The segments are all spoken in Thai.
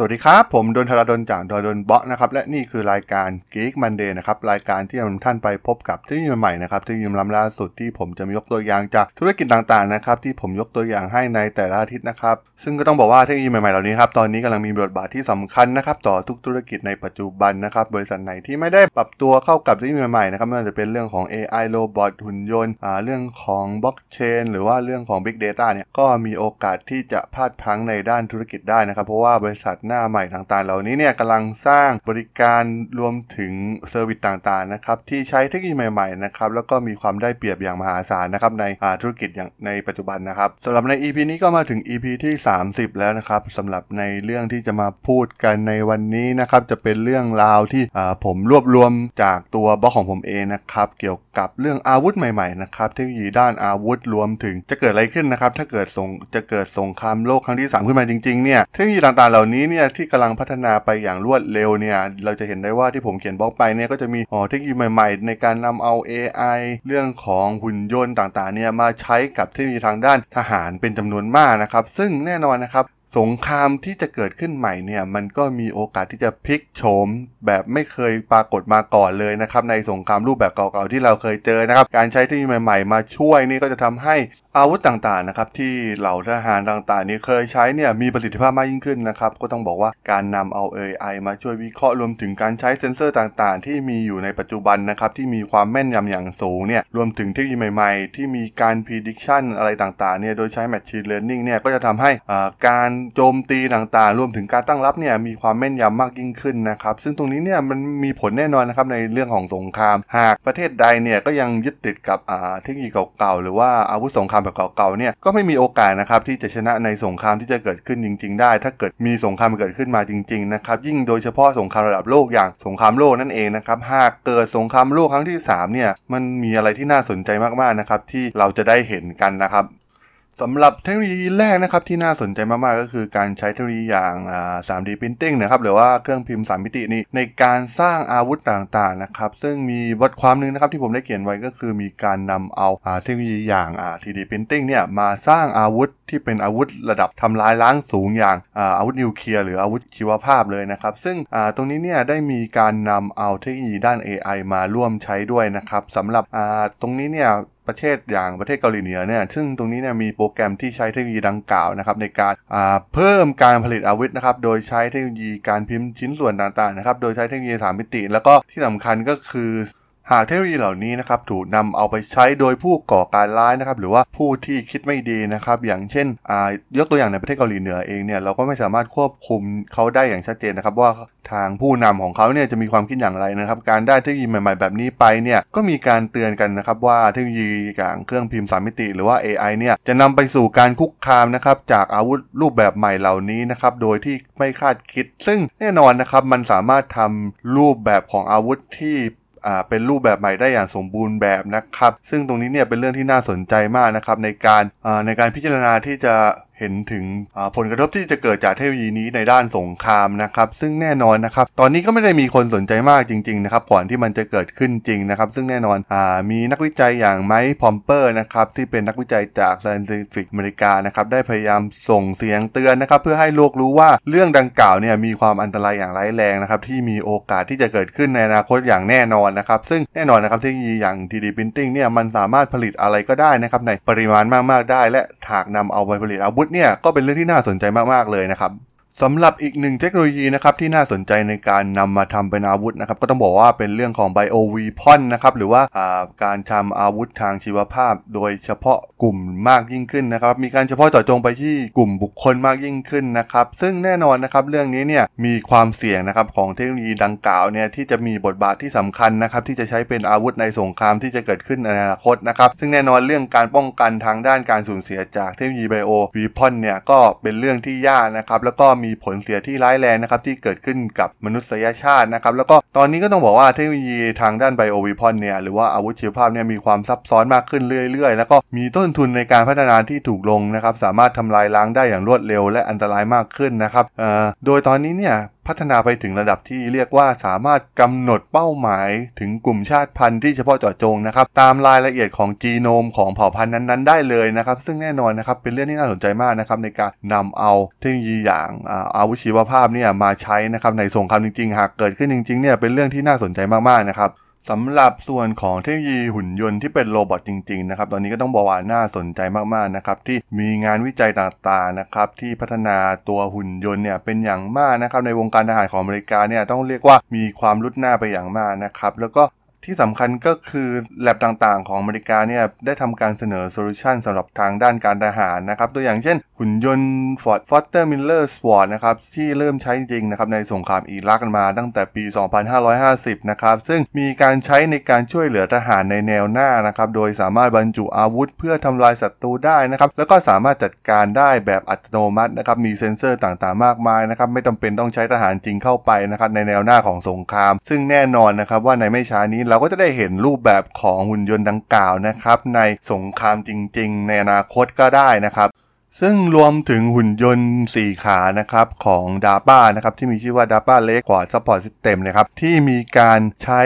สวัสดีครับ ผมดนทราดนจากดนเบาะนะครับและนี่คือรายการ Geek Monday นะครับรายการที่นำท่านไปพบกับเทคโนโลยีใหม่นะครับเทคโนโลยีล้ำล่าสุดที่ผมจะมียกตัวอย่างจากธุรกิจต่างๆนะครับที่ผมยกตัวอย่างให้ในแต่ละอาทิตย์นะครับซึ่งก็ต้องบอกว่าเทคโนโลยีใหม่ๆเหล่านี้ครับตอนนี้กำลังมีบทบาทที่สำคัญนะครับต่อทุกธุรกิจในปัจจุบันนะครับบริษัทไหนที่ไม่ได้ปรับตัวเข้ากับเทคโนโลยีใหม่ๆนะครับไม่ว่าจะเป็นเรื่องของ AI robot หุ่นยนต์อ่าเรื่องของบล็อกเชนหรือว่าเรื่องของ Big Data เนี่ยก็มีโอกาสที่จะพลาดพลั้งในด้านธุรกิจได้นะครับเพราะว่าบริษัทหน้าใหม่ต่างๆ เหล่านี้เนี่ยกำลังสร้างบริการรวมถึง service ต่างๆนะครับที่ใช้เทคโนโลยีใหม่ๆนะครับแล้วก็มีความได้เปรียบอย่างมหาศาลนะครับในธุรกิจอย่างในปัจจุบันนะครับสำหรับใน EP นี้ก็มาถึง EP ที่ 30 แล้วนะครับสำหรับในเรื่องที่จะมาพูดกันในวันนี้นะครับจะเป็นเรื่องราวที่ผมรวบรวมจากตัวบล็อกของผมเองนะครับเกี่ยวกับเรื่องอาวุธใหม่ๆนะครับเทคโนโลยีด้านอาวุธรวมถึงจะเกิดอะไรขึ้นนะครับถ้าเกิดสงจะเกิดสงครามโลกครั้งที่ 3 ขึ้นมาจริงๆเนี่ยเทคโนโลยีต่างๆเหล่านี้เนี่ยที่กำลังพัฒนาไปอย่างรวดเร็วเนี่ยเราจะเห็นได้ว่าที่ผมเขียนบล็อกไปเนี่ยก็จะมีเทคโนโลยีใหม่ ๆ ในการนำเอา AI เรื่องของหุ่นยนต์ต่างๆเนี่ยมาใช้กับเทคโนโลยีทางด้านทหารเป็นจำนวนมากนะครับ ซึ่งแน่นอนนะครับสงครามที่จะเกิดขึ้นใหม่เนี่ยมันก็มีโอกาสที่จะพลิกโฉมแบบไม่เคยปรากฏมาก่อนเลยนะครับในสงครามรูปแบบเก่าๆที่เราเคยเจอนะครับการใช้เทคโนโลยีใหม่ๆ มาช่วยนี่ก็จะทำให้ อาวุธต่างๆนะครับที่เหล่าทหารต่างๆ นี้เคยใช้เนี่ยมีประสิทธิภาพมากยิ่งขึ้นนะครับก็ต้องบอกว่าการนำเอา AI มาช่วยวิเคราะห์รวมถึงการใช้เซ็นเซอร์ต่างๆ ที่มีอยู่ในปัจจุบันนะครับที่มีความแม่นยำอย่างสูงเนี่ยรวมถึงเทคโนโลยีใหม่ๆ ที่มีการ prediction อะไรต่างๆเนี่ยโดยใช้ machine learning เนี่ยก็จะทำให้อ่าการโจมตีต่างๆ รวมถึงการตั้งรับเนี่ยมีความแม่นยำมากยิ่งขึ้นนะครับซึ่งตรงนี้เนี่ยมันมีผลแน่นอนนะครับในเรื่องของสงคราม หากประเทศใดเนี่ยก็ยังยึดติดกับอาเทคโนโลยีเก่าๆหรือว่าอาวุธสงครามแบบเก่าๆเนี่ยก็ไม่มีโอกาสนะครับที่จะชนะในสงครามที่จะเกิดขึ้นจริง ๆ ได้ ถ้าเกิดมีสงครามเกิดขึ้นมาจริงๆนะครับยิ่งโดยเฉพาะสงครามระดับโลกอย่างสงครามโลกนั่นเองนะครับหากเกิดสงครามโลกครั้งที่สามเนี่ยมันมีอะไรที่น่าสนใจมากๆนะครับที่เราจะได้เห็นกันนะครับ สำหรับเทคโนโลยีแรกนะครับที่น่าสนใจมาก ๆ ก็คือการใช้เทคโนโลยีอย่าง 3D Printing นะครับหรือว่าเครื่องพิมพ์ 3 มิตินี้ในการสร้างอาวุธต่าง ๆ นะครับ ซึ่งมีบทความหนึงนะครับที่ผมได้เขียนไว้ก็คือมีการนำเอาเทคโนโลยีอย่าง 3D Printing เนี่ยมาสร้างอาวุธที่เป็นอาวุธระดับทำลายล้างสูงอย่างอาวุธนิวเคลียร์หรืออาวุธชีวภาพเลยนะครับ ซึ่งตรงนี้เนี่ยได้มีการนำเอาเทคโนโลยีด้าน AI มาร่วมใช้ด้วยนะครับสำหรับตรงนี้เนี่ย ประเทศอย่างประเทศเกาหลีเหนือเนี่ยซึ่งตรงนี้เนี่ยมีโปรแกรมที่ใช้เทคโนโลยีดังกล่าวนะครับในการเพิ่มการผลิตอาวุธนะครับโดยใช้เทคโนโลยีการพิมพ์ชิ้นส่วนต่างๆนะครับโดยใช้เทคโนโลยีสามมิติ แล้วก็ที่สำคัญก็คือ หากเทคโนโลยีเหล่านี้นะครับถูกนำเอาไปใช้โดยผู้ก่อการร้ายนะครับหรือว่าผู้ที่คิดไม่ดีนะครับอย่างเช่นยกตัวอย่างในประเทศเกาหลีเหนือเองเนี่ยเราก็ไม่สามารถควบคุมเขาได้อย่างชัดเจนนะครับว่าทางผู้นำของเขาเนี่ยจะมีความคิดอย่างไรนะครับการได้เทคโนโลยีใหม่ๆแบบนี้ไปเนี่ยก็มีการเตือนกันนะครับว่าเทคโนโลยีอย่างเครื่องพิมพ์สามมิติ หรือว่า AI เนี่ยจะนำไปสู่การคุกคามนะครับจากอาวุธรูปแบบใหม่เหล่านี้นะครับโดยที่ไม่คาดคิด ซึ่งแน่นอนนะครับมันสามารถทำรูปแบบของอาวุธที่ เป็นรูปแบบใหม่ได้อย่างสมบูรณ์แบบนะครับ ซึ่งตรงนี้เนี่ยเป็นเรื่องที่น่าสนใจมากนะครับในการในการพิจารณาที่จะ เห็นถึงผลกระทบที่จะเกิดจากเทคโนโลยีนี้ในด้านสงครามนะครับซึ่งแน่นอนนะครับตอนนี้ก็ไม่ได้มีคนสนใจมากจริงๆนะครับก่อนที่มันจะเกิดขึ้นจริงนะครับซึ่งแน่นอนอมีนักวิจัยอย่างไมค์พอมเปอร์นะครับที่เป็นนักวิจัยจาก Scientific อเมริกานะครับได้พยายามส่งเสียงเตือนนะครับเพื่อให้โลกรู้ว่าเรื่องดังกล่าวเนี่ยมีความอันตรายอย่างร้ายแรงนะครับที่มีโอกาสที่จะเกิดขึ้นในอนาคตอย่างแน่นอนนะครับซึ่งแน่นอนนะครับเทคโนโลยีอย่าง 3D Printing เนี่ยมันสามารถผลิตอะไรก็ได้นะครับในปริมาณมากๆได้ และหากนำเอาไปผลิตอาวุธเนี่ยก็เป็นเรื่องที่น่าสนใจมากๆเลยนะครับ สำหรับอีกหนึ่งเทคโนโลยีนะครับที่น่าสนใจในการนำมาทำเป็นอาวุธนะครับก็ต้องบอกว่าเป็นเรื่องของ Bio Weapon นะครับหรือว่าาการทำอาวุธทางชีวภาพ โดยเฉพาะกลุ่มมากยิ่งขึ้นนะครับมีการเฉพาะเจาะจงไปที่กลุ่มบุคคลมากยิ่งขึ้นนะครับซึ่งแน่นอนนะครับเรื่องนี้เนี่ยมีความเสี่ยงนะครับของเทคโนโลยีดังกล่าวเนี่ยที่จะมีบทบาทที่สำคัญนะครับที่จะใช้เป็นอาวุธในสงครามที่จะเกิดขึ้นในอนาคตนะครับซึ่งแน่นอนเรื่องการป้องกันทางด้านการสูญเสียจากเทคโนโลยี Bio Weapon เนี่ยก็เป็นเรื่องที่ยากนะครับแล้วก็มีมีผลเสียที่ร้ายแรงนะครับที่เกิดขึ้นกับมนุษยชาตินะครับแล้วก็ตอนนี้ก็ต้องบอกว่าเทคโนโลยีทางด้านไบโอวิพอนเนี่ยหรือว่าอาวุธชีวภาพเนี่ยมีความซับซ้อนมากขึ้นเรื่อยๆ แล้วก็มีต้นทุนในการพัฒนาที่ถูกลงนะครับสามารถทำลายล้างได้อย่างรวดเร็ว และอันตรายมากขึ้นนะครับโดยตอนนี้เนี่ย พัฒนาไปถึงระดับที่เรียกว่าสามารถกำหนดเป้าหมาย ถึงกลุ่มชาติพันธุ์ที่เฉพาะเจาะจงนะครับ ตามรายละเอียดของจีโนมของเผ่าพันธุ์นั้นๆ ได้เลยนะครับ ซึ่งแน่นอนนะครับเป็นเรื่องที่น่าสนใจมากนะครับในการนำเอาเทคโนโลยีอย่างอาวุธชีวภาพเนี่ยมาใช้นะครับในสงครามจริงๆ หากเกิดขึ้นจริงๆเนี่ยเป็นเรื่องที่น่าสนใจมากๆนะครับ สำหรับส่วนของเทคโนโลยีหุ่นยนต์ที่เป็น robot จริงๆนะครับ ตอนนี้ก็ต้องบอกว่าน่าสนใจมากๆนะครับ ที่มีงานวิจัยต่างๆนะครับที่พัฒนาตัวหุ่นยนต์เนี่ยเป็นอย่างมากนะครับในวงการทหารของอเมริกาเนี่ยต้องเรียกว่ามีความรุดหน้าไปอย่างมากนะครับแล้วก็ ที่สำคัญก็คือแล็บต่างๆ ของอเมริกาเนี่ยได้ทำการเสนอโซลูชันสำหรับทางด้านการทหารนะครับ ตัวอย่างเช่น หุ่นยนต์ Ford Foster Miller SWORDS นะครับ ที่เริ่มใช้จริงนะครับในสงครามอิรักมาตั้งแต่ปี 2550 นะครับ ซึ่งมีการใช้ในการช่วยเหลือทหารในแนวหน้านะครับ โดยสามารถบรรจุอาวุธเพื่อทำลายศัตรูได้นะครับ แล้วก็สามารถจัดการได้แบบอัตโนมัตินะครับมีเซ็นเซอร์ต่างๆ มากมายนะครับไม่จาเป็นต้องใช้ทหารจริงเข้าไปนะครับในแนวหน้าของสงคราม ซึ่งแน่นอนนะครับว่าในไม่ช้านี้เราก็จะได้เห็นรูปแบบของหุ่นยนต์ดังกล่าวนะครับ ในสงครามจริง ๆ ในอนาคตก็ได้นะครับ ซึ่งรวมถึงหุ่นยนต์ 4 ขานะครับของ d a p a นะครับที่มีชื่อว่า d a p a l e g Quad Support System นะครับที่มีการใช้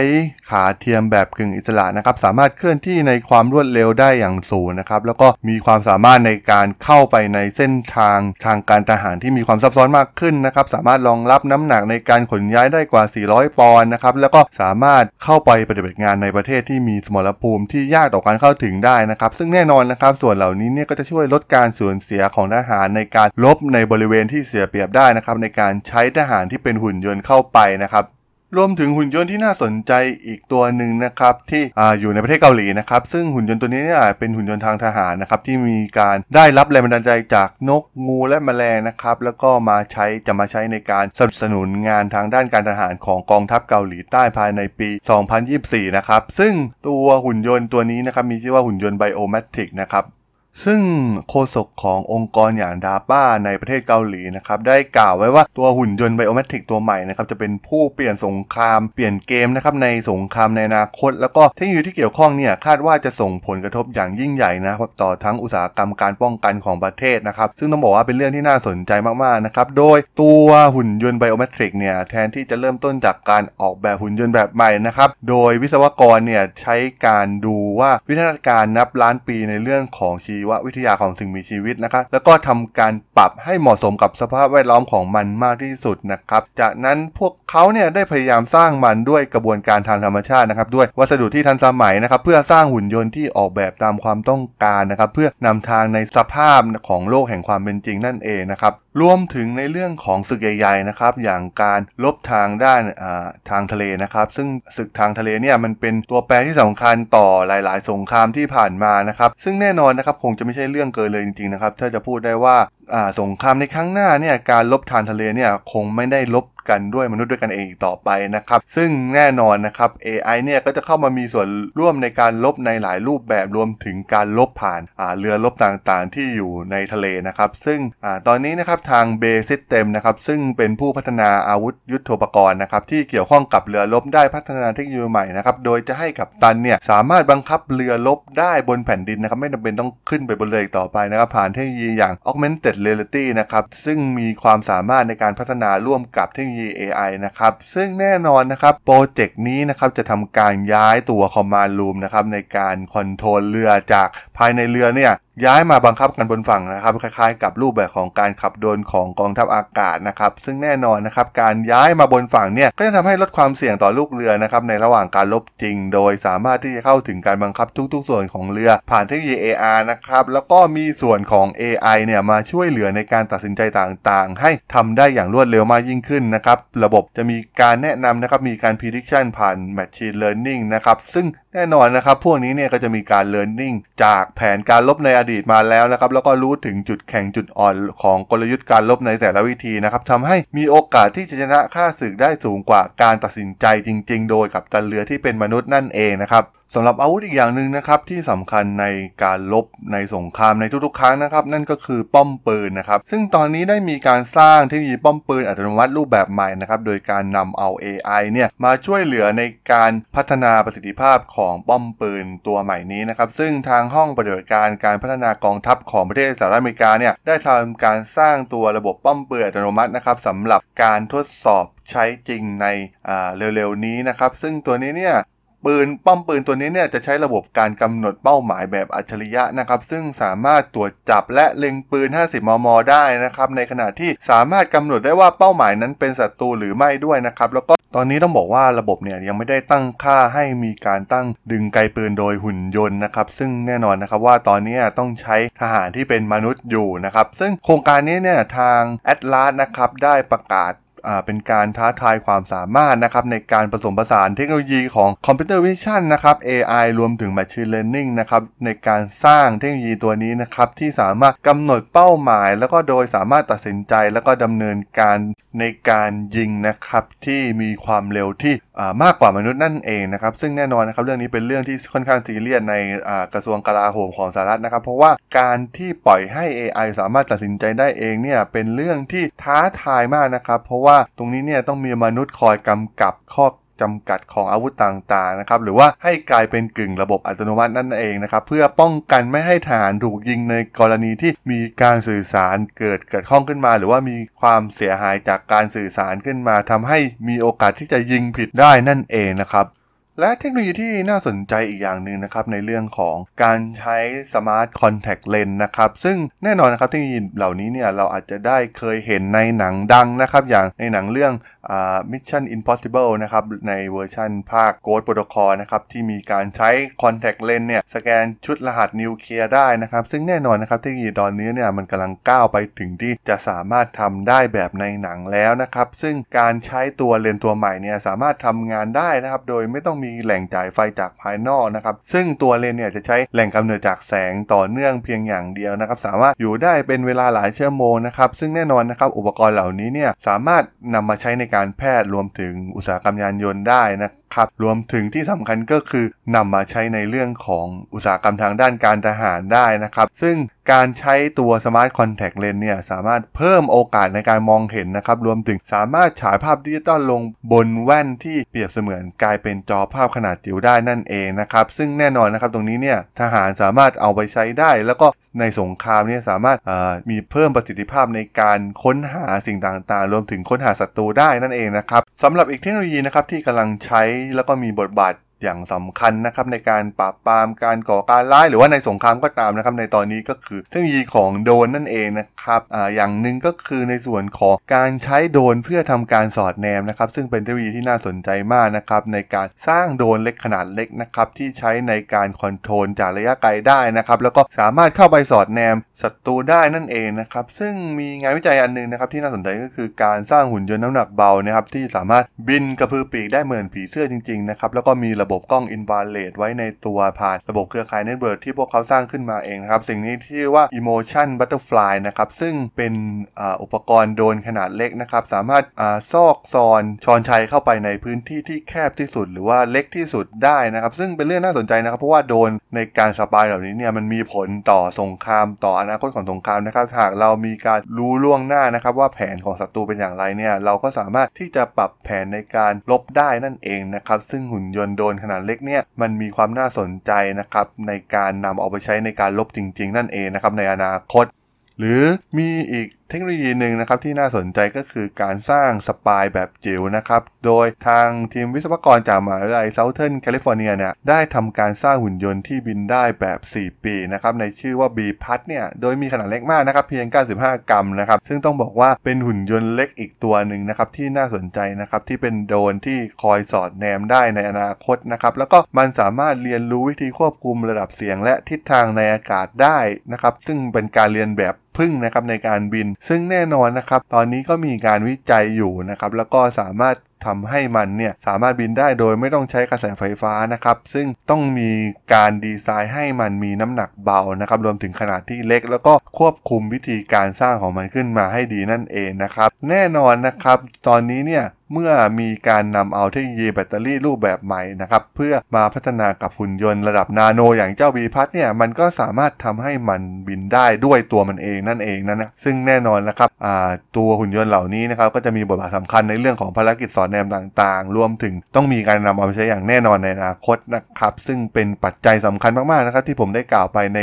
ขาเทียมแบบกึ่งอิสระนะครับสามารถเคลื่อนที่ในความรวดเร็วได้อย่างสูงนะครับแล้วก็มีความสามารถในการเข้าไปในเส้นทางทางการทหารที่มีความซับซ้อนมากขึ้นนะครับสามารถรองรับน้ำหนักในการขนย้ายได้กว่า 400 ปอนด์นะครับแล้วก็สามารถเข้าไปปฏิบัติงานในประเทศที่มีสมรภูมิที่ยากต่อการเข้าถึงได้นะครับซึ่งแน่นอนนะครับส่วนเหล่านี้เนี่ยก็จะช่วยลดการสูญเสียของทหารในการลบในบริเวณที่เสียเปรียบได้นะครับในการใช้ทหารที่เป็นหุ่นยนต์เข้าไปนะครับรวมถึงหุ่นยนต์ที่น่าสนใจอีกตัวหนึ่งนะครับที่ออยู่ในประเทศเกาหลีนะครับซึ่งหุ่นยนต์ตัวนี้เนี่ยเป็นหุ่นยนต์ทางทหารนะครับที่มีการได้รับแรงบันดาลใจจากนกงูและแมลงนะครับแล้วก็มาใช้จะมาใช้ในการสนับสนุนงานทางด้านการทหารของกองทัพเกาหลีใต้ภายในปี 2024 นะครับซึ่งตัวหุ่นยนต์ตัวนี้นะครับมีชื่อว่าหุ่นยนต์ไบโอแมทริกนะครับ ซึ่งโฆษกขององค์กรอย่างดาป้าในประเทศเกาหลีนะครับได้กล่าวไว้ว่าตัวหุ่นยนต์ไบโอเมตริกตัวใหม่นะครับจะเป็นผู้เปลี่ยนสงคราม เปลี่ยนเกมนะครับในสงครามในอนาคต แล้วก็เทคโนโลยีที่เกี่ยวข้องเนี่ยคาดว่าจะส่งผลกระทบอย่างยิ่งใหญ่นะครับต่อทั้งอุตสาหกรรมการป้องกันของประเทศนะครับซึ่งต้องบอกว่าเป็นเรื่องที่น่าสนใจมากๆนะครับโดยตัวหุ่นยนต์ไบโอเมตริกเนี่ยแทนที่จะเริ่มต้นจากการออกแบบหุ่นยนต์แบบใหม่นะครับโดยวิศวกรเนี่ยใช้การดูว่าวิทยาการนับล้านปีในเรื่องของชีววิทยาของสิ่งมีชีวิตนะครับแล้วก็ทำการปรับให้เหมาะสมกับสภาพแวดล้อมของมันมากที่สุดนะครับ จากนั้นพวกเขาเนี่ยได้พยายามสร้างมันด้วยกระบวนการทางธรรมชาตินะครับ ด้วยวัสดุที่ทันสมัยนะครับ เพื่อสร้างหุ่นยนต์ที่ออกแบบตามความต้องการนะครับ เพื่อนำทางในสภาพของโลกแห่งความเป็นจริงนั่นเองนะครับ รวมถึงในเรื่องของศึกใหญ่ๆนะครับอย่างการลบทางด้านทางทะเลนะครับ ซึ่งศึกทางทะเลเนี่ยมันเป็นตัวแปรที่สำคัญต่อหลาย ๆ สงครามที่ผ่านมานะครับ ซึ่งแน่นอนนะครับคงจะไม่ใช่เรื่องเกินเลยจริงๆนะครับถ้าจะพูดได้ว่า สงครามในครั้งหน้าเนี่ยการลบทางทะเลเนี่ยคงไม่ได้ลบกันด้วยมนุษย์ด้วยกันเองต่อไปนะครับ ซึ่งแน่นอนนะครับ AI เนี่ยก็จะเข้ามามีส่วนร่วมในการลบในหลายรูปแบบรวมถึงการลบผ่านเรือรบต่างๆ ที่อยู่ในทะเลนะครับ ซึ่งตอนนี้นะครับทาง BAE Systems นะครับซึ่งเป็นผู้พัฒนาอาวุธยุทโธปกรณ์นะครับที่เกี่ยวข้องกับเรือรบได้พัฒนาเทคโนโลยีใหม่นะครับโดยจะให้กัปตันเนี่ยสามารถบังคับเรือรบได้บนแผ่นดินนะครับไม่จำเป็นต้องขึ้นไปบนเรือต่อไปนะครับผ่านเทคโนโลยีอย่าง augmented reality นะครับซึ่งมีความสามารถในการพัฒนาร่วมกับเทคโนโลยี AI นะครับซึ่งแน่นอนนะครับโปรเจกต์นี้นะครับจะทำการย้ายตัว command room นะครับในการ control เรือจากภายในเรือเนี่ยย้ายมาบังคับกันบนฝั่งนะครับ คล้ายๆ กับรูปแบบของการขับโดนของกองทัพอากาศนะครับ ซึ่งแน่นอนนะครับ การย้ายมาบนฝั่งเนี่ยก็จะทำให้ลดความเสี่ยงต่อลูกเรือนะครับในระหว่างการลบจริง โดยสามารถที่จะเข้าถึงการบังคับทุกๆ ส่วนของเรือ ผ่านเทคโนโลยี AR นะครับแล้วก็มีส่วนของ AI เนี่ยมาช่วยเหลือในการตัดสินใจต่างๆ ให้ทำได้อย่างรวดเร็วมากยิ่งขึ้นนะครับระบบจะมีการแนะนำนะครับมีการ prediction ผ่าน machine learning นะครับซึ่ง แน่นอนนะครับ พวกนี้เนี่ยก็จะมีการเรียนรู้จากแผนการลบในอดีตมาแล้วนะครับ แล้วก็รู้ถึงจุดแข็งจุดอ่อนของกลยุทธ์การลบในแต่ละวิธีนะครับทำให้มีโอกาสที่จะชนะค่าศึกได้สูงกว่าการตัดสินใจจริง ๆ โดยกับตันเรือที่เป็นมนุษย์นั่นเองนะครับ สำหรับอาวุธอีกอย่างหนึ่งนะครับที่สำคัญในการลบในสงครามในทุกๆครั้งนะครับนั่นก็คือป้อมปืนนะครับซึ่งตอนนี้ได้มีการสร้างเทคโนโลยีป้อมปืนอัตโนมัติรูปแบบใหม่นะครับโดยการนำเอา AI เนี่ยมาช่วยเหลือในการพัฒนาประสิทธิภาพของป้อมปืนตัวใหม่นี้นะครับซึ่งทางห้องปฏิบัติการการพัฒนากองทัพของประเทศสหรัฐอเมริกาเนี่ยได้ทำการสร้างตัวระบบป้อมปืนอัตโนมัตินะครับสำหรับการทดสอบใช้จริงในเร็วๆนี้นะครับซึ่งตัวนี้เนี่ย ปืนป้อมปืนตัวนี้เนี่ยจะใช้ระบบการกำหนดเป้าหมายแบบอัจฉริยะนะครับ ซึ่งสามารถตรวจจับและเล็งปืน 50 มม ได้นะครับ ในขณะที่สามารถกำหนดได้ว่าเป้าหมายนั้นเป็นศัตรูหรือไม่ด้วยนะครับ แล้วก็ตอนนี้ต้องบอกว่าระบบเนี่ยยังไม่ได้ตั้งค่าให้มีการตั้งดึงไกปืนโดยหุ่นยนต์นะครับ ซึ่งแน่นอนนะครับว่าตอนนี้ต้องใช้ทหารที่เป็นมนุษย์อยู่นะครับ ซึ่งโครงการนี้เนี่ยทาง a t l a s นะครับได้ประกาศ เป็นการท้าทายความสามารถนะครับในการผสมผสานเทคโนโลยีของ computer vision นะครับ AI รวมถึง Machine Learning นะครับในการสร้างเทคโนโลยีตัวนี้นะครับที่สามารถกำหนดเป้าหมาย แล้วก็โดยสามารถตัดสินใจแล้วก็ดำเนินการในการยิงนะครับที่มีความเร็วที่มากกว่ามนุษย์นั่นเองนะครับซึ่งแน่นอนนะครับเรื่องนี้เป็นเรื่องที่ค่อนข้างซีเรียสในกระทรวงกลาโหมของสหรัฐนะครับ เพราะว่าการที่ปล่อยให้ AI สามารถตัดสินใจได้เองเนี่ยเป็นเรื่องที่ท้าทายมากนะครับ เพราะว่าตรงนี้เนี่ยต้องมีมนุษย์คอยกำกับข้อ จำกัดของอาวุธต่างๆนะครับหรือว่าให้กลายเป็นกึ่งระบบอัตโนมัตินั่นเองนะครับเพื่อป้องกันไม่ให้ฐานถูกยิงในกรณีที่มีการสื่อสารเกิดเกิดข้องขึ้นมา หรือว่ามีความเสียหายจากการสื่อสารขึ้นมาทำให้มีโอกาสที่จะยิงผิดได้นั่นเองนะครับ และเทคโนโลยีที่น่าสนใจอีกอย่างหนึ่งนะครับในเรื่องของการใช้ smart contact lens นะครับซึ่งแน่นอนนะครับเทคโนโลยีเหล่านี้เนี่ยเราอาจจะได้เคยเห็นในหนังดังนะครับอย่างในหนังเรื่อง Mission Impossible นะครับในเวอร์ชันภาค Ghost Protocol นะครับที่มีการใช้ Contact Lens เนี่ยสแกนชุดรหัสนิวเคลียร์ได้นะครับซึ่งแน่นอนนะครับเทคโนโลยีตอนนี้เนี่ยมันกำลังก้าวไปถึงที่จะสามารถทำได้แบบในหนังแล้วนะครับซึ่งการใช้ตัวเลนส์ตัวใหม่เนี่ยสามารถทำงานได้นะครับโดยไม่ต้องมีแหล่งจ่ายไฟจากภายนอกนะครับ ซึ่งตัวเลนส์เนี่ยจะใช้แหล่งกำเนิดจากแสงต่อเนื่องเพียงอย่างเดียวนะครับ สามารถอยู่ได้เป็นเวลาหลายชั่วโมงนะครับ ซึ่งแน่นอนนะครับอุปกรณ์เหล่านี้เนี่ยสามารถนำมาใช้ในการแพทย์รวมถึงอุตสาหกรรมยานยนต์ได้นะ ครับ รวมถึงที่สำคัญก็คือนำมาใช้ในเรื่องของอุตสาหกรรมทางด้านการทหารได้นะครับ ซึ่งการใช้ตัว Smart Contact Lens เนี่ยสามารถเพิ่มโอกาสในการมองเห็นนะครับ รวมถึงสามารถฉายภาพดิจิตอลลงบนแว่นที่เปรียบเสมือนกลายเป็นจอภาพขนาดจิ๋วได้นั่นเองนะครับ ซึ่งแน่นอนนะครับตรงนี้เนี่ยทหารสามารถเอาไปใช้ได้ แล้วก็ในสงครามเนี่ยสามารถมีเพิ่มประสิทธิภาพในการค้นหาสิ่งต่างๆ รวมถึงค้นหาศัตรูได้นั่นเองนะครับ สำหรับอีกเทคโนโลยีนะครับที่กำลังใช้แล้วก็มีบทบาท อย่างสำคัญนะครับในการปราบปรามการก่อการร้ายหรือว่าในสงครามก็ตามนะครับในตอนนี้ก็คือเทคโนโลยีของโดนนั่นเองนะครับอ่าอย่างหนึ่งก็คือในส่วนของการใช้โดนเพื่อทำการสอดแนมนะครับซึ่งเป็นเทคโนโลยีที่น่าสนใจมากนะครับในการสร้างโดนเล็กขนาดเล็กนะครับที่ใช้ในการคอนโทรลจากระยะไกลได้นะครับแล้วก็สามารถเข้าไปสอดแนมศัตรูได้นั่นเองนะครับซึ่งมีงานวิจัยอันนึงนะครับที่น่าสนใจก็คือการสร้างหุ่นยนต์น้ำหนักเบานะครับที่สามารถบินกระพือปีกได้เหมือนผีเสื้อจริงๆนะครับแล้วก็มีระบบบบกล้องอินฟราเรดไว้ในตัวผ่านระบบเครือข่าย network ที่พวกเขาสร้างขึ้นมาเองนะครับ สิ่งนี้ชื่อว่า Emotion Butterfly นะครับ ซึ่งเป็นอุปกรณ์โดรนขนาดเล็กนะครับ สามารถซอกซอนชอนไชเข้าไปในพื้นที่ที่แคบที่สุด หรือว่าเล็กที่สุดได้นะครับ ซึ่งเป็นเรื่องน่าสนใจนะครับ เพราะว่าโดรนในการ spy เหล่านี้เนี่ยมันมีผลต่อสงครามต่ออนาคตของสงครามนะครับหากเรามีการรู้ล่วงหน้านะครับ ว่าแผนของศัตรูเป็นอย่างไรเนี่ยเราก็สามารถที่จะปรับแผนในการรบได้นั่นเองนะครับ ซึ่งหุ่นยนต์โดรนขนาดเล็กเนี่ยมันมีความน่าสนใจนะครับในการนำเอาไปใช้ในการรบจริง ๆ นั่นเองนะครับในอนาคต หรือมีอีก เทคโนโลยีหนึ่งนะครับที่น่าสนใจก็คือการสร้าง spy แบบจิ๋วนะครับ โดยทางทีมวิศวกรจากมหาวิทยาลัยเซาเทิร์นแคลิฟอร์เนียเนี่ยได้ทำการสร้างหุ่นยนต์ที่บินได้แบบ 4 ปีกนะครับในชื่อว่า B พัทเนี่ยโดยมีขนาดเล็กมากนะครับเพียง 95 กรัมนะครับซึ่งต้องบอกว่าเป็นหุ่นยนต์เล็กอีกตัวหนึ่งนะครับที่น่าสนใจนะครับที่เป็นโดรนที่คอยสอดแนมได้ในอนาคตนะครับแล้วก็มันสามารถเรียนรู้วิธีควบคุมระดับเสียงและทิศทางในอากาศได้นะครับซึ่งเป็นการเรียนแบบพึ่งนะครับในการบินซึ่งแน่นอนนะครับ ตอนนี้ก็มีการวิจัยอยู่นะครับ แล้วก็สามารถทำให้มันเนี่ยสามารถบินได้โดยไม่ต้องใช้กระแสไฟฟ้านะครับ ซึ่งต้องมีการดีไซน์ให้มันมีน้ำหนักเบานะครับ รวมถึงขนาดที่เล็ก แล้วก็ควบคุมวิธีการสร้างของมันขึ้นมาให้ดีนั่นเองนะครับ แน่นอนนะครับ ตอนนี้เนี่ย เมื่อมีการนำเอาเทคโนโลยีแบตเตอรี่รูปแบบใหม่นะครับเพื่อมาพัฒนากับหุ่นยนต์ระดับนาโน อย่างเจ้าบีพัทเนี่ยมันก็สามารถทำให้มันบินได้ด้วยตัวมันเองนั่นเองนะนะซึ่งแน่นอนนะครับตัวหุ่นยนต์เหล่านี้นะครับก็จะมีบทบาทสำคัญในเรื่องของภารกิจสอนแนมต่างๆ รวมถึงต้องมีการนำเอาไปใช้อย่างแน่นอนในอนาคตนะครับซึ่งเป็นปัจจัยสำคัญมากๆนะครับที่ผมได้กล่าวไปใน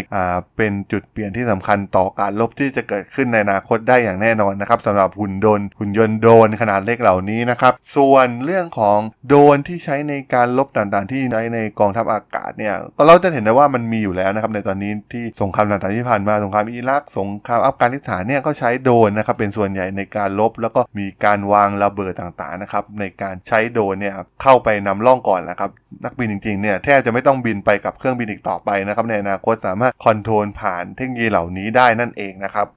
เป็นจุดเปลี่ยนที่สำคัญต่อการลบที่จะเกิดขึ้นในอนาคตได้อย่างแน่นอนนะครับสำหรับหุ่นยนต์หุ่นยนต์โดรนขนาดเล็กเหล่านี้นะครับ ส่วนเรื่องของโดรนที่ใช้ในการลบต่างๆ ที่ใช้ในกองทัพอากาศเนี่ยเราจะเห็นได้ว่ามันมีอยู่แล้วนะครับในตอนนี้ที่สงครามต่างๆที่ผ่านมาสงครามอิรักสงครามอัฟกานิสถานเนี่ยก็ใช้โดรนนะครับเป็นส่วนใหญ่ในการรบ แล้วก็มีการวางระเบิดต่างๆนะครับในการใช้โดรนเนี่ยเข้าไปนำร่องก่อนนะครับนักบินจริงๆเนี่ยแทบจะไม่ต้องบินไปกับเครื่องบินอีกต่อไปนะครับในอนาคตสามารถ control ผ่านเทคโนโลยีเหล่านี้ได้นั่นเองนะครับ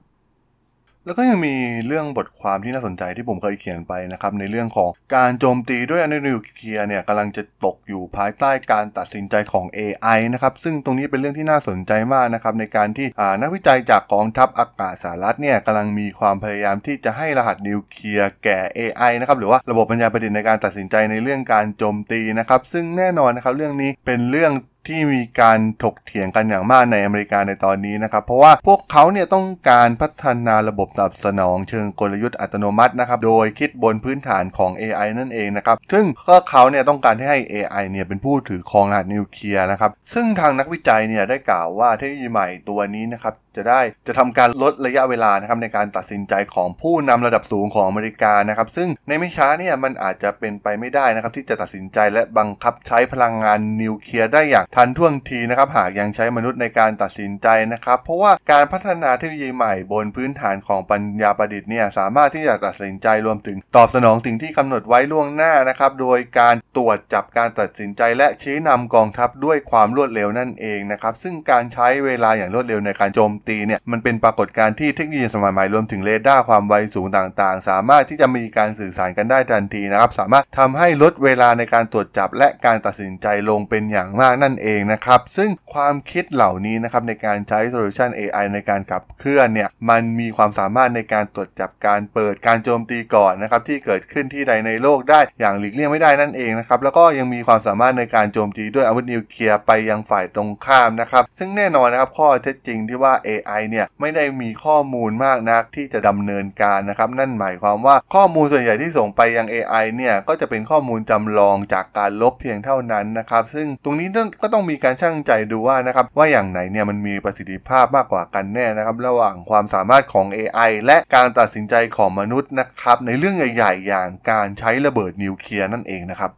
แล้วก็ยังมีเรื่องบทความที่น่าสนใจที่ผมเคยเขียนไปนะครับในเรื่องของการโจมตีด้วยอาวุธนิวเคลียร์เนี่ยกำลังจะตกอยู่ภายใต้การตัดสินใจของ AI นะครับซึ่งตรงนี้เป็นเรื่องที่น่าสนใจมากนะครับในการที่นักวิจัยจากกองทัพอากาศสหรัฐเนี่ยกำลังมีความพยายามที่จะให้รหัสนิวเคลียร์แก่ AI นะครับหรือว่าระบบปัญญาประดิษฐ์ในการตัดสินใจในเรื่องการโจมตีนะครับซึ่งแน่นอนนะครับเรื่องนี้เป็นเรื่อง ที่มีการถกเถียงกันอย่างมากในอเมริกาในตอนนี้นะครับ เพราะว่าพวกเขาเนี่ยต้องการพัฒนาระบบตอบสนองเชิงกลยุทธ์อัตโนมัตินะครับ โดยคิดบนพื้นฐานของ AI นั่นเองนะครับ ซึ่งก็เขาเนี่ยต้องการให้ AI เนี่ยเป็นผู้ถือครองรหัสนิวเคลียร์นะครับ ซึ่งทางนักวิจัยเนี่ยได้กล่าวว่าเทคโนโลยีใหม่ตัวนี้นะครับ จะได้จะทำการลดระยะเวลานะครับในการตัดสินใจของผู้นำระดับสูงของอเมริกานะครับ ซึ่งในไม่ช้าเนี่ยมันอาจจะเป็นไปไม่ได้นะครับ ที่จะตัดสินใจและบังคับใช้พลังงานนิวเคลียร์ได้อย่างทันท่วงทีนะครับ หากยังใช้มนุษย์ในการตัดสินใจนะครับ เพราะว่าการพัฒนาเทคโนโลยีใหม่บนพื้นฐานของปัญญาประดิษฐ์เนี่ยสามารถที่จะตัดสินใจรวมถึงตอบสนองสิ่งที่กำหนดไว้ล่วงหน้านะครับ โดยการตรวจจับการตัดสินใจ และชี้นำกองทัพด้วยความรวดเร็วนั่นเองนะครับซึ่งการใช้เวลาอย่างรวดเร็วในการโจมตีเนี่ยมันเป็นปรากฏการณ์ที่เทคโนโลยีสมัยใหม่รวมถึงเรดาร์ความไวสูงต่างๆ สามารถที่จะมีการสื่อสารกันได้ทันทีนะครับ สามารถทำให้ลดเวลาในการตรวจจับและการตัดสินใจลงเป็นอย่างมากนั่นเองนะครับ ซึ่งความคิดเหล่านี้นะครับในการใช้โซลูชัน AI ในการขับเคลื่อนเนี่ยมันมีความสามารถในการตรวจจับการเปิดการโจมตีก่อนนะครับที่เกิดขึ้นที่ใดในโลกได้อย่างหลีกเลี่ยงไม่ได้นั่นเองนะครับแล้วก็ยังมีความสามารถในการโจมตีด้วยอาวุธนิวเคลียร์ไปยังฝ่ายตรงข้ามนะครับซึ่งแน่นอนนะครับข้อเท็จจริงที่ว่า AI เนี่ยไม่ได้มีข้อมูลมากนักที่จะดำเนินการนะครับ นั่นหมายความว่าข้อมูลส่วนใหญ่ที่ส่งไปยัง AI เนี่ยก็จะเป็นข้อมูลจำลองจากการลบเพียงเท่านั้นนะครับ ซึ่งตรงนี้ก็ต้องมีการชั่งใจดูว่านะครับว่าอย่างไหนเนี่ยมันมีประสิทธิภาพมากกว่ากันแน่นะครับ ระหว่างความสามารถของ AI และการตัดสินใจของมนุษย์นะครับในเรื่องใหญ่ ๆ อย่างการใช้ระเบิดนิวเคลียร์นั่นเองนะครับ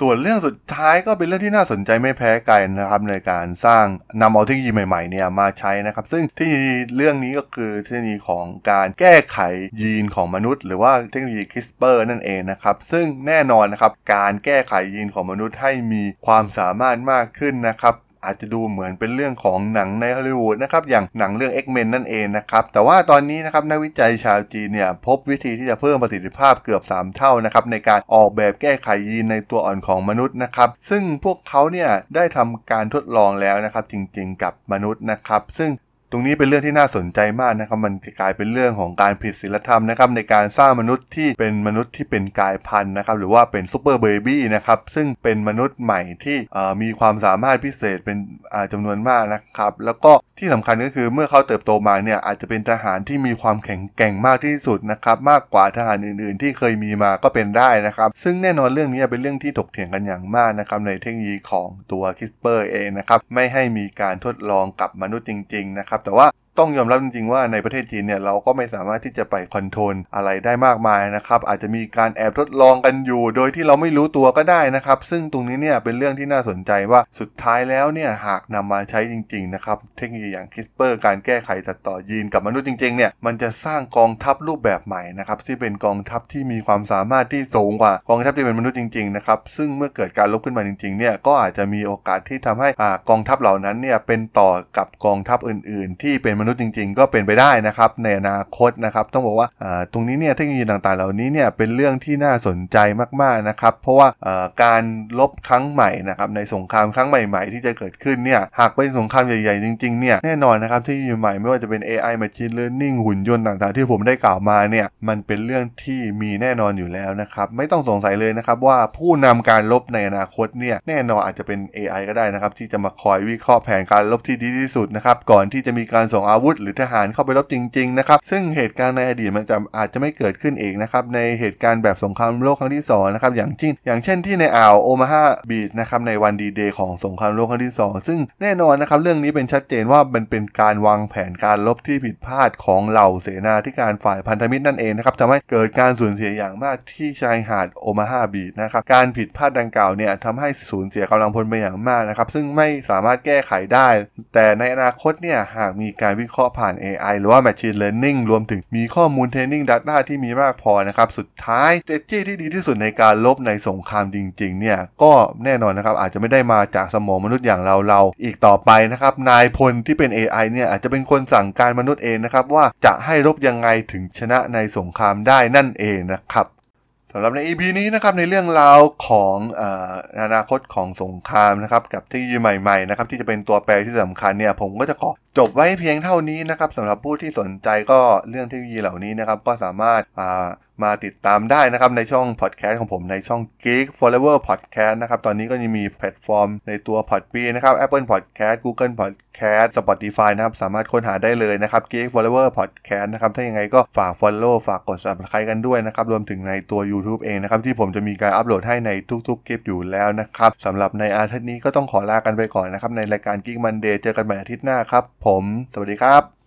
ส่วนเรื่องสุดท้ายก็เป็นเรื่องที่น่าสนใจไม่แพ้กันนะครับในการสร้างนำเอาเทคโนโลยีใหม่ๆเนี่ยมาใช้นะครับ ซึ่งที่เรื่องนี้ก็คือเทคโนโลยีของการแก้ไขยีนของมนุษย์ หรือว่าเทคโนโลยีคริสเปอร์นั่นเองนะครับซึ่งแน่นอนนะครับการแก้ไขยีนของมนุษย์ให้มีความสามารถมากขึ้นนะครับ อาจจะดูเหมือนเป็นเรื่องของหนังในฮอลลีวูดนะครับอย่างหนังเรื่อง X-Men นั่นเองนะครับแต่ว่าตอนนี้นะครับนักวิจัยชาวจีนเนี่ยพบวิธีที่จะเพิ่มประสิทธิภาพเกือบ 3 เท่านะครับในการออกแบบแก้ไขยีนในตัวอ่อนของมนุษย์นะครับซึ่งพวกเขาเนี่ยได้ทำการทดลองแล้วนะครับจริงๆกับมนุษย์นะครับซึ่ง รงนี้เป็นเรื่องที่น่าสนใจมากนะครับ มันกลายเป็นเรื่องของการผิดศีลธรรมนะครับในการสร้างมนุษย์ที่เป็นมนุษย์ที่เป็นกายพันธุ์นะครับหรือว่าเป็นซูเปอร์เบบี้นะครับซึ่งเป็นมนุษย์ใหม่ที่มีความสามารถพิเศษเป็นจำนวนมากนะครับ แล้วก็ที่สำคัญก็คือเมื่อเขาเติบโตมาเนี่ยอาจจะเป็นทหารที่มีความแข็งแกร่งมากที่สุดนะครับมากกว่าทหารอื่น ๆ ที่เคยมีมาก็เป็นได้นะครับ ซึ่งแน่นอนเรื่องนี้เป็นเรื่องที่ถกเถียงกันอย่างมากนะครับในเทคโนโลยีของตัว CRISPR เองนะครับไม่ให้มีการทดลองกับมนุษย์จริง ๆ นะครับแต่ว่า ต้องยอมรับจริงๆว่าในประเทศจีนเนี่ยเราก็ไม่สามารถที่จะไป control อะไรได้มากมายนะครับอาจจะมีการแอบทดลองกันอยู่ โดยที่เราไม่รู้ตัวก็ได้นะครับ ซึ่งตรงนี้เนี่ยเป็นเรื่องที่น่าสนใจว่าสุดท้ายแล้วเนี่ยหากนำมาใช้จริงๆนะครับเทคโนโลยีอย่าง CRISPR การแก้ไขตัดต่อยีนกับมนุษย์จริงๆเนี่ยมันจะสร้างกองทัพรูปแบบใหม่นะครับที่เป็นกองทัพที่มีความสามารถที่สูงกว่ากองทัพที่เป็นมนุษย์จริงๆนะครับซึ่งเมื่อเกิดการลบขึ้นมาจริงๆเนี่ยก็อาจจะมีโอกาสที่ทำให้อ่ากองทัพเหล่านั้นเนี่ยเป็นต่อกับกองทัพอื่น ๆ ที่เป็นนุษย์จริง ๆ ก็เป็นไปได้นะครับในอนาคตนะครับต้องบอกว่าตรงนี้เนี่ยเทคโนโลยีต่างๆ เหล่านี้เนี่ยเป็นเรื่องที่น่าสนใจมากๆนะครับเพราะว่าการลบครั้งใหม่นะครับในสงครามครั้งใหม่ ๆ ที่จะเกิดขึ้นเนี่ยหากเป็นสงครามใหญ่ๆจริงๆเนี่ยแน่นอนนะครับเทคโนโลยีใหม่ไม่ว่าจะเป็น AI Machine Learning หุ่นยนต์ต่างๆ ที่ผมได้กล่าวมาเนี่ยมันเป็นเรื่องที่มีแน่นอนอยู่แล้วนะครับไม่ต้องสงสัยเลยนะครับว่าผู้นำการลบในอนาคตเนี่ยแน่นอนอาจจะเป็น AI ก็ได้นะครับที่จะมาคอยวิเคราะห์แผนการลบที่ดีที่สุดนะครับก่อนที่จะมีการส่งอาาวุธ หรือทหารเข้าไปรบจริงๆนะครับซึ่งเหตุการณ์ในอดีตมันจะอาจจะไม่เกิดขึ้นเองนะครับในเหตุการณ์แบบสงครามโลกครั้งที่สองนะครับอย่างเช่นอย่างเช่นที่ในอ่าวโอมาฮาบีชนะครับในวันดีเดย์ของสงครามโลกครั้งที่สองซึ่งแน่นอนนะครับเรื่องนี้เป็นชัดเจนว่ามันเป็นการวางแผนการลบที่ผิดพลาดของเหล่าเสนาธิการฝ่ายพันธมิตรนั่นเองนะครับทำให้เกิดการสูญเสียอย่างมากที่ชายหาดโอมาฮาบีชนะครับการผิดพลาดดังกล่าวเนี่ยทำให้สูญเสียกำลังพลไปอย่างมากนะครับซึ่งไม่สามารถแก้ไขได้ แต่ในอนาคตเนี่ยหากมีการวิเคราะห์ผ่าน AI หรือว่า Machine Learning รวมถึงมีข้อมูล Training Data ที่มีมากพอนะครับ สุดท้ายเจจี้ที่ดีที่สุดในการลบในสงครามจริงๆ เนี่ย ก็แน่นอนนะครับ อาจจะไม่ได้มาจากสมองมนุษย์อย่างเราเราอีกต่อไปนะครับ นายพลที่เป็น AI เนี่ย อาจจะเป็นคนสั่งการมนุษย์เองนะครับ ว่าจะให้รบยังไงถึงชนะในสงครามได้นั่นเองนะครับสำหรับใน EP นี้นะครับในเรื่องราวของอออนาคตของสงครามนะครับกับเทคโนโลยีใหม่ๆนะครับที่จะเป็นตัวแปรที่สำคัญเนี่ยผมก็จะขอ จบไว้เพียงเท่านี้นะครับสำหรับผู้ที่สนใจก็เรื่องเทคโนโลยีเหล่านี้นะครับ ก็สามารถมาติดตามได้นะครับ ในช่องพอดแคสต์ของผมในช่อง Geek Forever Podcast นะครับ ตอนนี้ก็ยังมีแพลตฟอร์มในตัว Podbean นะครับ Apple Podcast Google Podcast Spotify นะครับ สามารถค้นหาได้เลยนะครับ Geek Forever Podcast นะครับ ถ้ายังไงก็ฝาก Follow ฝากกด Subscribe กันด้วยนะครับ รวมถึงในตัว YouTube เองนะครับ ที่ผมจะมีการอัปโหลดให้ในทุกๆคลิปอยู่แล้วนะครับสำหรับในอาทิตย์นี้ก็ต้องขอลากันไปก่อนนะครับในรายการ Geek Monday เจอกันใหม่อาทิตย์หน้าครับผม สวัสดีครับ